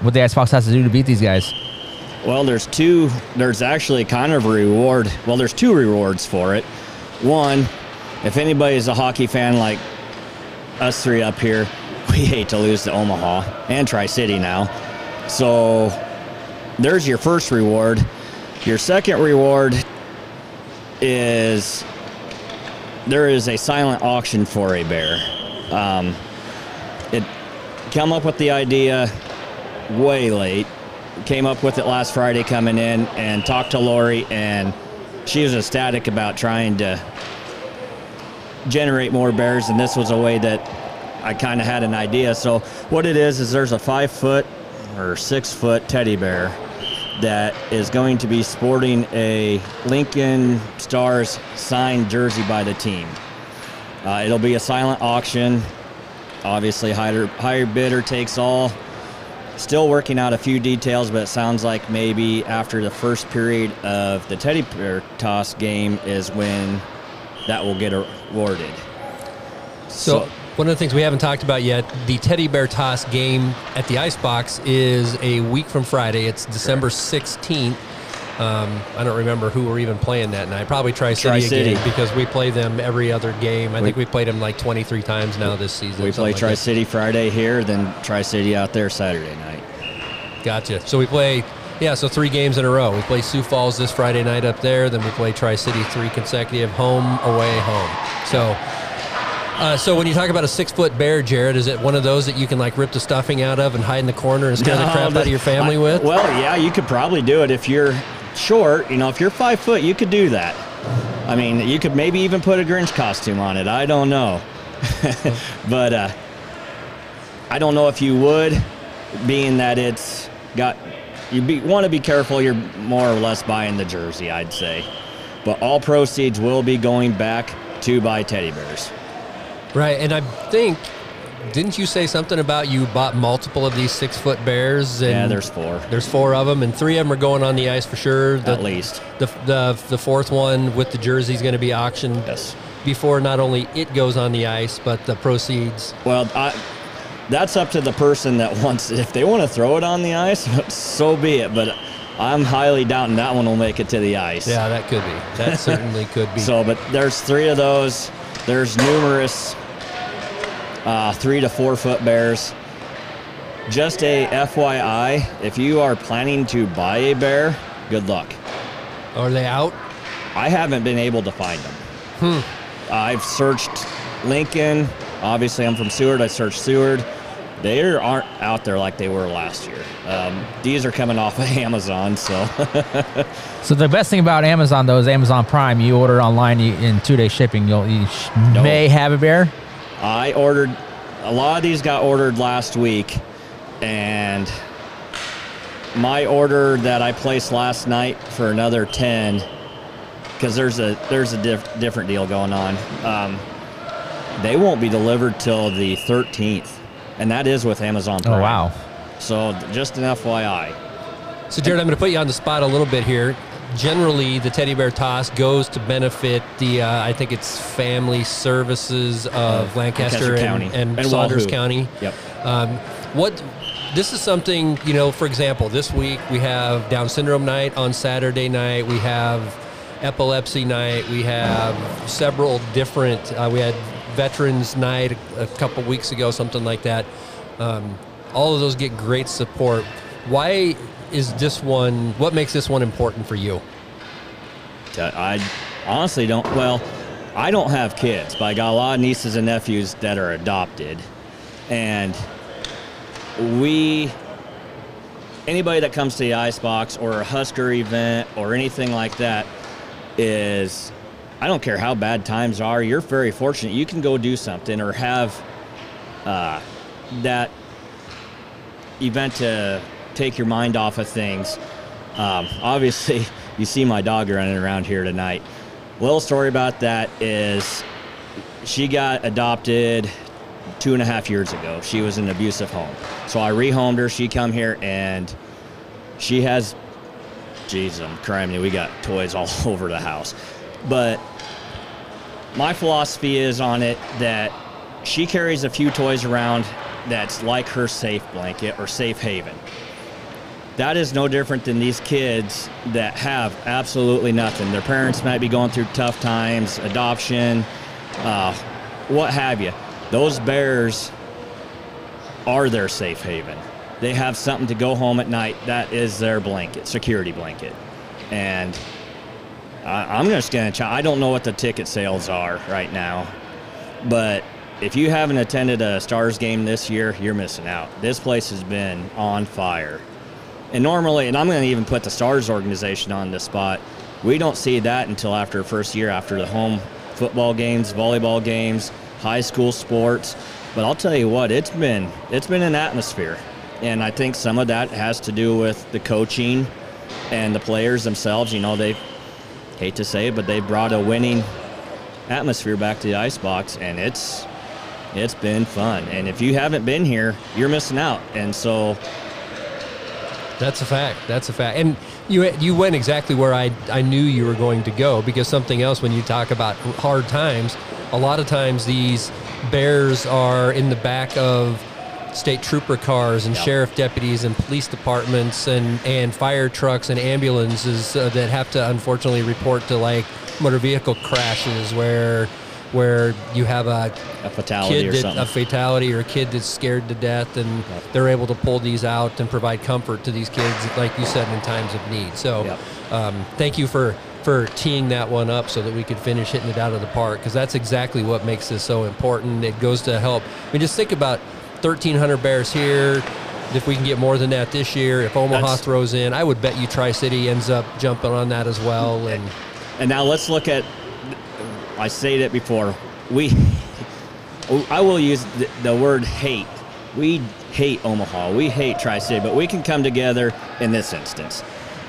what the icebox has to do to beat these guys. Well, there's two. There's actually kind of a reward. Well, there's two rewards for it. One, if anybody's a hockey fan like us three up here, we hate to lose to Omaha and Tri City now. So there's your first reward. Your second reward is there is a silent auction for a bear. Um, it come up with the idea way late. Came up with it last Friday coming in and talked to Lori, and she was ecstatic about trying to generate more bears, and this was a way that I kind of had an idea. So what it is is there's a five foot or six foot teddy bear that is going to be sporting a Lincoln Stars signed jersey by the team. Uh, it'll be a silent auction. Obviously, higher, higher bidder takes all. Still working out a few details, but it sounds like maybe after the first period of the teddy bear toss game is when that will get awarded. So, one of the things we haven't talked about yet, the teddy bear toss game at the Icebox is a week from Friday. It's December 16th. Um, I don't remember who we're even playing that night. Probably Tri City again because we play them every other game. I We- think we played them like 23 times now this season. we play like Tri. City Friday here, then Tri City out there Saturday night. Gotcha. So we play, yeah, so three games in a row. We play Sioux Falls this Friday night up there, then we play Tri City three consecutive home, away, home. So, uh, so when you talk about a six foot bear, Jared, is it one of those that you can like rip the stuffing out of and hide in the corner and scare the No, crap out of your family I- with? Well, yeah, you could probably do it if you're short. You know, if you're five foot, you could do that. I mean, you could maybe even put a Grinch costume on it. I don't know, but uh, I don't know if you would, being that it's got. You be, want to be careful. You're more or less buying the jersey, I'd say, but all proceeds will be going back to buy teddy bears. Right, and I think didn't you say something about you bought multiple of these six foot bears? And Yeah, there's four. There's four of them, and three of them are going on the ice for sure. The, At least. the the the fourth one with the jersey is going to be auctioned Yes. before not only it goes on the ice, but the proceeds. Well, I, that's up to the person that wants. If they want to throw it on the ice, so be it. But I'm highly doubting that one will make it to the ice. Yeah, that could be. That certainly could be. So, but there's three of those. There's numerous uh, three to four foot bears. Just a FYI, if you are planning to buy a bear, good luck. Are they out? I haven't been able to find them. Hmm. I've searched Lincoln. Obviously, I'm from Seward. I searched Seward. They aren't out there like they were last year. Um, these are coming off of Amazon, so So the best thing about Amazon though is Amazon Prime. You order online you, in two day shipping, you'll you sh- may have a bear. I ordered a lot of these got ordered last week, and my order that I placed last night for another ten, because there's a there's a diff, different deal going on. Um, they won't be delivered till the 13th, and that is with Amazon Prime. Oh wow! So just an FYI. So, Jared, I'm going to put you on the spot a little bit here. Generally, the teddy bear toss goes to benefit the, uh, I think it's family services of Lancaster, Lancaster and, County. and, And Saunders Wahoo. County. Yep. Um, what this is something you know. For example, this week we have Down syndrome night on Saturday night. We have epilepsy night. We have several different. Uh, we had Veterans Night a, a couple weeks ago, something like that. Um, all of those get great support. Why is this one? What makes this one important for you? I honestly don't. Well, I don't have kids, but I got a lot of nieces and nephews that are adopted, and we. Anybody that comes to the Icebox or a Husker event or anything like that is, I don't care how bad times are. You're very fortunate. You can go do something or have uh, that event to take your mind off of things. Um, obviously, you see my dog running around here tonight. Little story about that is she got adopted two and a half years ago. She was in an abusive home. So I rehomed her. She come here and she has, jeez, I'm crying. We got toys all over the house. But my philosophy is on it that she carries a few toys around that's like her safe blanket or safe haven. That is no different than these kids that have absolutely nothing. Their parents might be going through tough times, adoption, uh, what have you. Those bears are their safe haven. They have something to go home at night. That is their blanket, security blanket. And I, I'm just going to try. I don't know what the ticket sales are right now, but if you haven't attended a Stars game this year, you're missing out. This place has been on fire. And normally, and I'm going to even put the Stars organization on this spot, we don't see that until after first year, after the home football games, volleyball games, high school sports. But I'll tell you what, it's been it's been an atmosphere. And I think some of that has to do with the coaching and the players themselves. You know, they hate to say it, but they brought a winning atmosphere back to the icebox and it's it's been fun. And if you haven't been here, you're missing out. And so That's a fact. That's a fact. And you you went exactly where I I knew you were going to go because something else when you talk about hard times, a lot of times these bears are in the back of state trooper cars and sheriff deputies and police departments and and fire trucks and ambulances uh, that have to unfortunately report to like motor vehicle crashes where where you have a, a fatality kid or that, something. a fatality or a kid that's scared to death and they're able to pull these out and provide comfort to these kids like you said in times of need. So um, thank you for for teeing that one up so that we could finish hitting it out of the park because that's exactly what makes this so important. It goes to help. I mean just think about 1300 bears here. If we can get more than that this year if omaha That's- throws in i would bet you tri-city ends up jumping on that as well and And now let's look at. I said it before. We. I will use the, the word hate. We hate Omaha. We hate Tri City, but we can come together in this instance.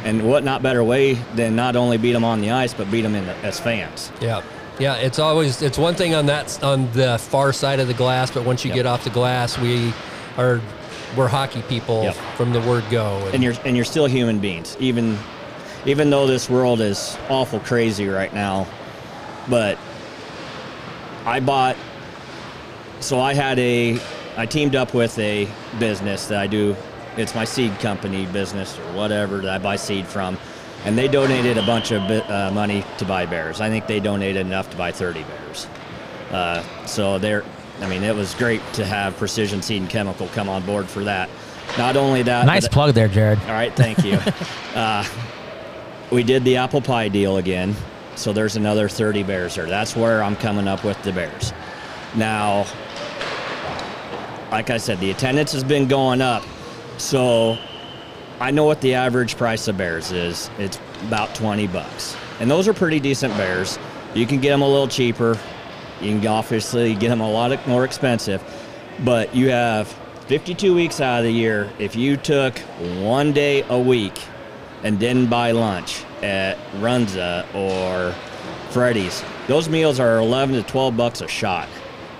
And what not better way than not only beat them on the ice, but beat them in the, as fans. Yeah, yeah. It's always it's one thing on that on the far side of the glass, but once you Yep. get off the glass, we are we're hockey people Yep. from the word go. and you're and you're still human beings even even though this world is awful crazy right now but i bought so i had a i teamed up with a business that i do it's my seed company business or whatever that i buy seed from and they donated a bunch of uh, money to buy bears i think they donated enough to buy 30 bears uh, so they're i mean it was great to have precision seed and chemical come on board for that not only that Nice plug there, Jared. all right, thank you. uh, we did the apple pie deal again, so there's another 30 bears there. That's where I'm coming up with the bears. Now, like I said, the attendance has been going up, so I know what the average price of bears is. It's about 20 bucks, and those are pretty decent bears. You can get them a little cheaper. You can obviously get them a lot more expensive, but you have 52 weeks out of the year. If you took one day a week and didn't buy lunch at Runza or Freddy's, those meals are 11 to 12 bucks a shot.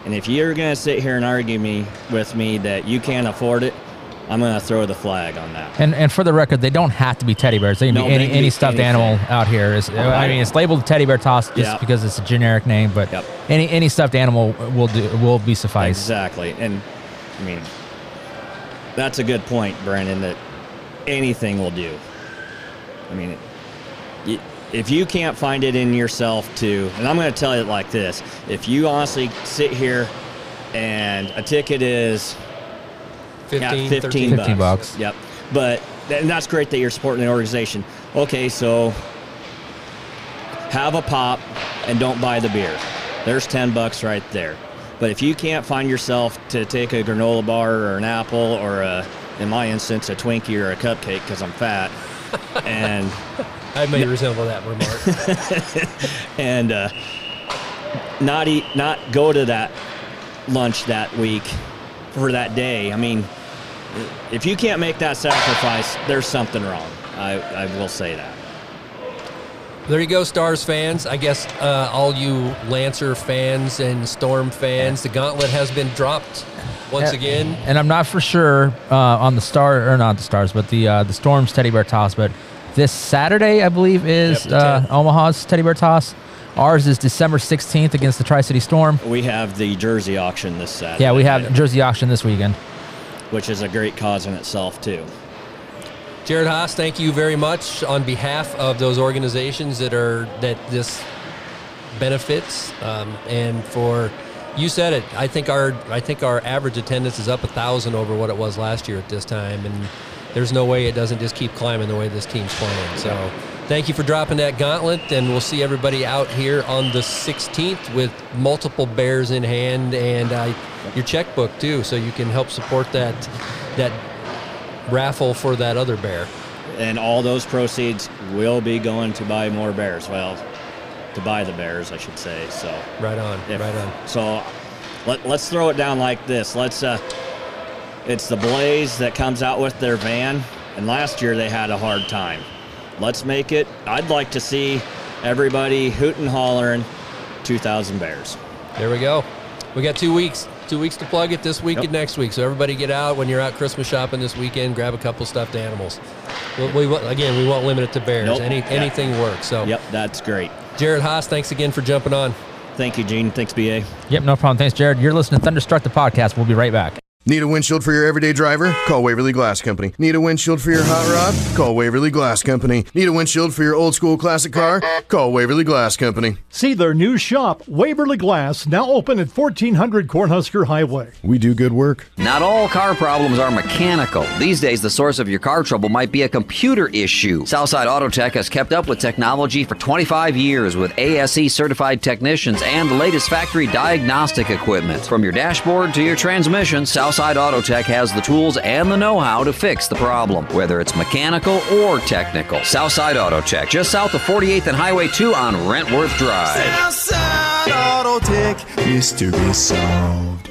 And if you're going to sit here and argue me with me that you can't afford it, I'm going to throw the flag on that. And and for the record, they don't have to be teddy bears. They can No, be any any stuffed anything. animal out here. Is I mean, it's labeled teddy bear toss just Yeah. because it's a generic name, but any any stuffed animal will do will be suffice. Exactly. And I mean, that's a good point, Brandon, that anything will do. I mean, if you can't find it in yourself to, and I'm going to tell you it like this if you honestly sit here and a ticket is 15, yeah, 15, 13 bucks. 15 bucks. Yep. But and that's great that you're supporting the organization. Okay, so have a pop and don't buy the beer. There's 10 bucks right there. But if you can't find yourself to take a granola bar or an apple or a, in my instance, a Twinkie or a cupcake because I'm fat, and I may resemble that remark. and uh, not eat, not go to that lunch that week for that day. I mean, if you can't make that sacrifice, there's something wrong. I, I will say that. There you go, Stars fans. I guess uh, all you Lancer fans and Storm fans, the gauntlet has been dropped once Yeah, again. And I'm not for sure uh, on the star or not the stars, but the uh, the Storms teddy bear toss. But this Saturday, I believe, is Yep, uh, Omaha's teddy bear toss. Ours is December 16th against the Tri City Storm. We have the jersey auction this Saturday. Yeah, we have Jersey auction this weekend. which is a great cause in itself too. Jared Haas, thank you very much on behalf of those organizations that are that this benefits, um, and for you said it. I think our I think our average attendance is up a thousand over what it was last year at this time, and there's no way it doesn't just keep climbing the way this team's playing. So. Thank you for dropping that gauntlet, and we'll see everybody out here on the 16th with multiple bears in hand and uh, your checkbook too, so you can help support that that raffle for that other bear. And all those proceeds will be going to buy more bears. Well, to buy the bears, I should say. So right on, right on. So let, let's throw it down like this. Let's. Uh, it's the Blaze that comes out with their van, and last year they had a hard time. Let's make it. I'd like to see everybody hooting, hollering, 2,000 bears. There we go. We got two weeks. Two weeks to plug it this week Yep. and next week. So everybody get out when you're out Christmas shopping this weekend. Grab a couple stuffed animals. We, we, again, we won't limit it to bears. Nope. Any, Yeah. Anything works. So Yep, that's great. Jared Haas, thanks again for jumping on. Thank you, Gene. Thanks, BA. Yep, no problem. Thanks, Jared. You're listening to Thunderstruck the podcast. We'll be right back. Need a windshield for your everyday driver? Call Waverly Glass Company. Need a windshield for your hot rod? Call Waverly Glass Company. Need a windshield for your old school classic car? Call Waverly Glass Company. See their new shop, Waverly Glass, now open at 1400 Cornhusker Highway. We do good work. Not all car problems are mechanical. These days, the source of your car trouble might be a computer issue. Southside Auto Tech has kept up with technology for 25 years with ASE certified technicians and the latest factory diagnostic equipment. From your dashboard to your transmission, Southside Auto Tech has the tools and the know how to fix the problem, whether it's mechanical or technical. Southside Auto Tech, just south of 48th and Highway 2 on Rentworth Drive. Southside Auto Tech, mystery solved.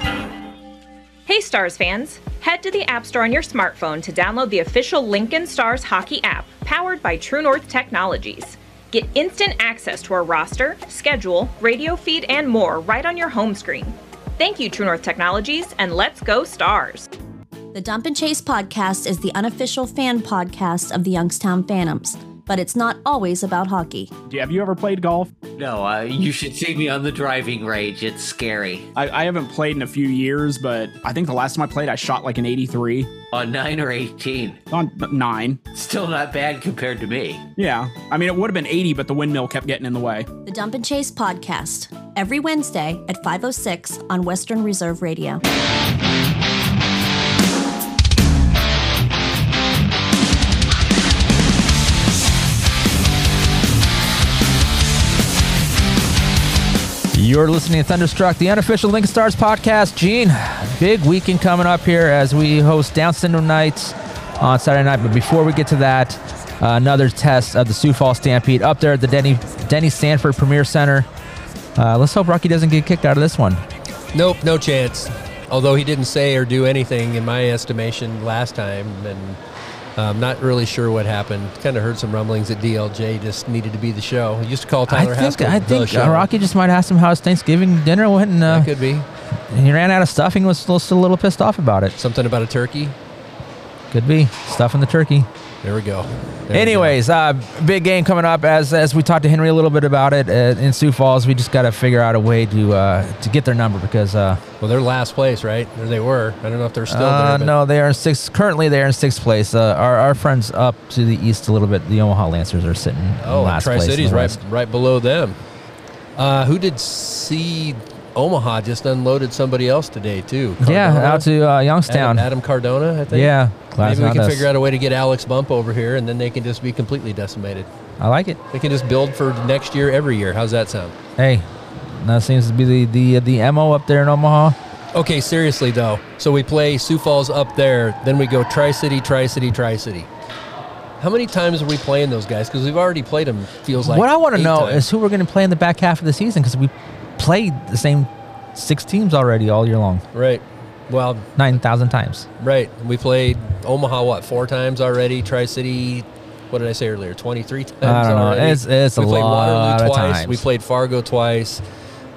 Hey Stars fans! Head to the App Store on your smartphone to download the official Lincoln Stars hockey app powered by True North Technologies. Get instant access to our roster, schedule, radio feed, and more right on your home screen. Thank you, True North Technologies, and let's go Stars! The Dump and Chase podcast is the unofficial fan podcast of the Youngstown Phantoms, but it's not always about hockey. Have you ever played golf? No, uh, you should see me on the driving range. It's scary. I, I haven't played in a few years, but I think the last time I played, I shot like an 83. On 9 or 18. On nine. Still not bad compared to me. Yeah. I mean, it would have been 80, but the windmill kept getting in the way. The Dump and Chase podcast, every Wednesday at 5.06 on Western Reserve Radio. You're listening to Thunderstruck, the unofficial Lincoln Stars podcast. Gene, big weekend coming up here as we host Down Syndrome Nights on Saturday night. But before we get to that, uh, another test of the Sioux Falls Stampede up there at the Denny Denny Sanford Premier Center. Uh, let's hope Rocky doesn't get kicked out of this one. Nope, no chance. Although he didn't say or do anything, in my estimation, last time, and I'm not really sure what happened. Kind of heard some rumblings that DLJ just needed to be the show. He used to call Tyler I think Haskell I think uh, Rocky just might ask him how his Thanksgiving dinner went, and uh, That could be. he ran out of stuffing. Was still, still a little pissed off about it. Something about a turkey. Could be stuffing the turkey. There we go. There we Anyways, uh, big game coming up. As as we talked to Henry a little bit about it uh, in Sioux Falls, we just got to figure out a way to uh, to get their number because uh, well, they're last place, right? Or they were. I don't know if they're still uh, there. But no, they are in sixth. Currently, they are in sixth place. Uh, our our friends up to the east a little bit, the Omaha Lancers are sitting Oh, Tri City's right right below them. Uh, who did see Omaha just unloaded somebody else today too? Yeah, out to uh, Youngstown. Adam, Adam Cardona, I think. Yeah, Maybe we can Glasgow figure out a way to get Alex Bump over here, and then they can just be completely decimated. I like it. They can just build for next year every year. How's that sound? Hey, that seems to be the the the mo up there in Omaha. Okay, seriously though. So we play Sioux Falls up there, then we go Tri City, Tri City, Tri City. How many times are we playing those guys? Because we've already played them. Feels like what I want to know times. is who we're going to play in the back half of the season because we played the same six teams already all year long, right. Well, nine thousand times. right. We played Omaha what four times already? Tri City. What did I say earlier? Twenty three times. I don't know. already. It's- it's a we played lot Waterloo of twice. times. We played Fargo twice.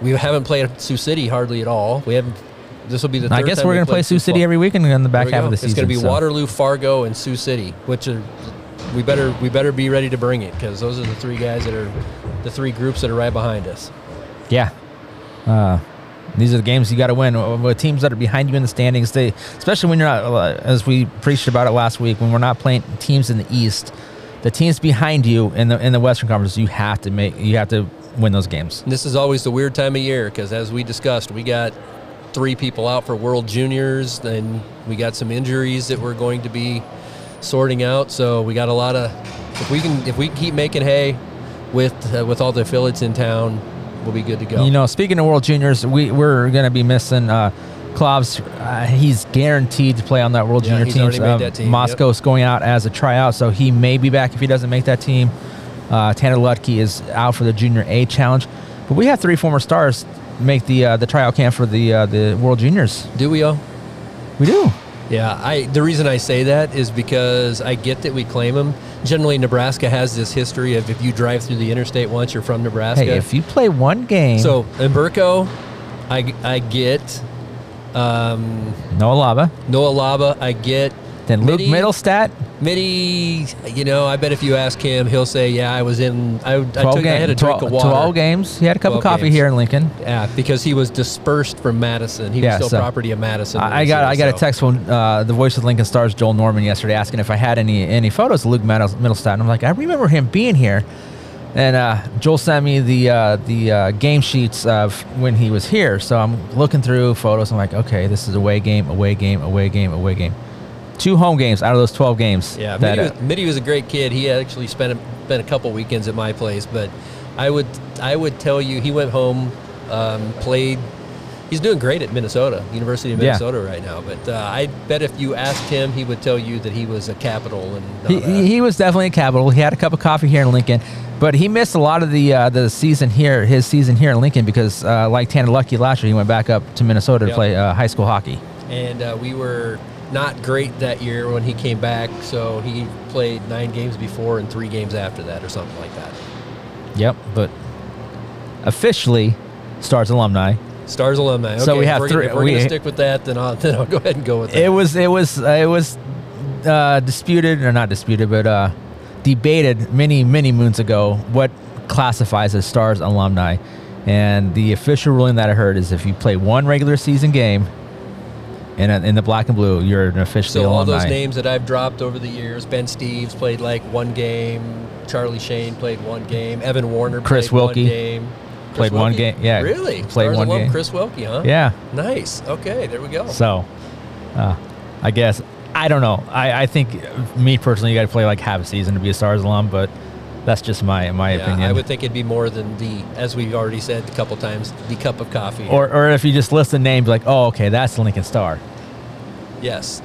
We haven't played Sioux City hardly at all. We haven't. This will be the. I guess we're going to play Sioux City every weekend in the back half go. of the season. It's going to be so- Waterloo, Fargo, and Sioux City, which are we better we better be ready to bring it because those are the three guys that are the three groups that are right behind us. Yeah. Uh, these are the games you got to win. With teams that are behind you in the standings, they especially when you're not, uh, as we preached about it last week, when we're not playing teams in the East, the teams behind you in the in the Western Conference, you have to make you have to win those games. This is always the weird time of year because, as we discussed, we got three people out for World Juniors, then we got some injuries that we're going to be sorting out. So we got a lot of. If we can, if we keep making hay with uh, with all the affiliates in town, we'll be good to go. You know, speaking of World Juniors, we we're going to be missing. Uh, Klavs, uh, he's guaranteed to play on that World Yeah, Junior team. that team, yep. Moscow's going out as a tryout, so he may be back if he doesn't make that team. Uh, Tanner Ludtke is out for the Junior A challenge, but we have three former stars make the uh, the tryout camp for the uh, the World Juniors. Do we Oh, We do. Yeah, I the reason I say that is because I get that we claim them. Generally, Nebraska has this history of if you drive through the interstate once, you're from Nebraska. Hey, if you play one game, So in Burko, I, I get um, Noah Lava, Noah Laba. I get then Luke Mittelstadt, Mitty. You know, I bet if you ask him, he'll say, "Yeah, I was in. I, I, 12, took, I had a drink 12 of water." 12 games. He had a cup of coffee games. here in Lincoln. Yeah, because he was dispersed from Madison. He Yeah, was still so- property of Madison. I, I got I got a text from uh, the voice of Lincoln Stars Joel Norman yesterday asking if I had any any photos of Luke Middles- Mittelstadt. And I'm like, I remember him being here. And uh, Joel sent me the uh, the uh, game sheets of when he was here. So I'm looking through photos. I'm like, okay, this is away game, away game, away game, away game. Two home games out of those 12 games. Yeah, that, Mitty uh, was, Mitty was a great kid. He actually spent a, spent a couple weekends at my place, but I would I would tell you he went home, um, played. He's doing great at Minnesota, University of Yeah. Minnesota right now. But uh, I bet if you asked him, he would tell you that he was a capital and he, he, he was definitely a capital. He had a cup of coffee here in Lincoln, but he missed a lot of the uh, the season here, his season here in Lincoln, because uh, like Tanner Ludtke last year, he went back up to Minnesota to Yep. play uh, high school hockey. and uh, we were not great that year when he came back. So he played nine games before and three games after that, or something like that. Yep, but officially, Stars alumni. Stars alumni. So Okay, we if have we're three- Gonna, we're we- gonna stick with that, then I'll then I'll go ahead and go with that. It was it was uh, it was uh, disputed or not disputed, but uh, debated many many moons ago what classifies as Stars alumni, and the official ruling that I heard is if you play one regular season game. In, a, in the black and blue, you're an officially So all alumni. those names that I've dropped over the years, Ben Steves played like one game, Charlie Shane played one game, Evan Warner Chris played Wilkie one game. Chris played one game. Yeah, Really? played Stars one alum game. Chris Wilkie, huh? Yeah. Nice. Okay, there we go. So, uh, I guess I don't know. I, I think me personally, you got to play like half a season to be a Stars alum, but that's just my my yeah, opinion. I would think it'd be more than the, as we've already said a couple times, the cup of coffee. or or if you just list the names, like, oh, okay, that's the Lincoln Star. yes,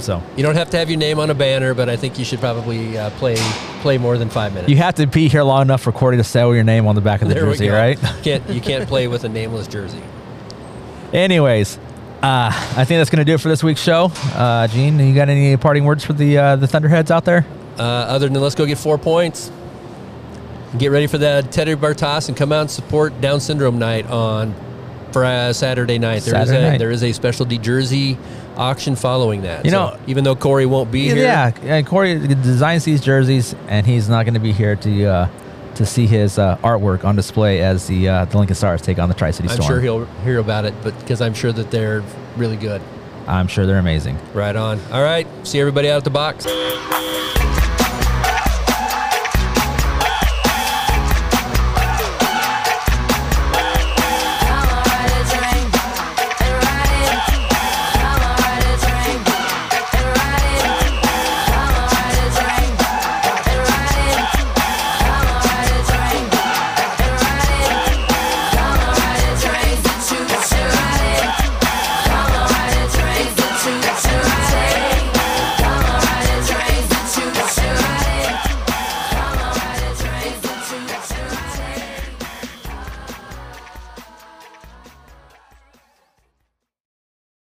So you don't have to have your name on a banner, but I think you should probably uh, play play more than five minutes. you have to be here long enough for Corey to sell your name on the back of the there jersey, right? can't you can't play with a nameless jersey. Anyways, uh, I think that's gonna do it for this week's show. Uh, Gene, you got any parting words for the uh, the Thunderheads out there? Uh, other than let's go get four points. Get ready for that Teddy bear toss and come out and support Down Syndrome Night on for uh, Saturday night. There is Saturday a night. there is a specialty jersey auction following that. You So know- even though Corey won't be here, Yeah, and Corey designs these jerseys, and he's not going to be here to uh, to see his uh, artwork on display as the uh, the Lincoln Stars take on the Tri City Storm. I'm sure he'll hear about it, but because I'm sure that they're really good. I'm sure they're amazing. Right on. All right. See everybody out at the box.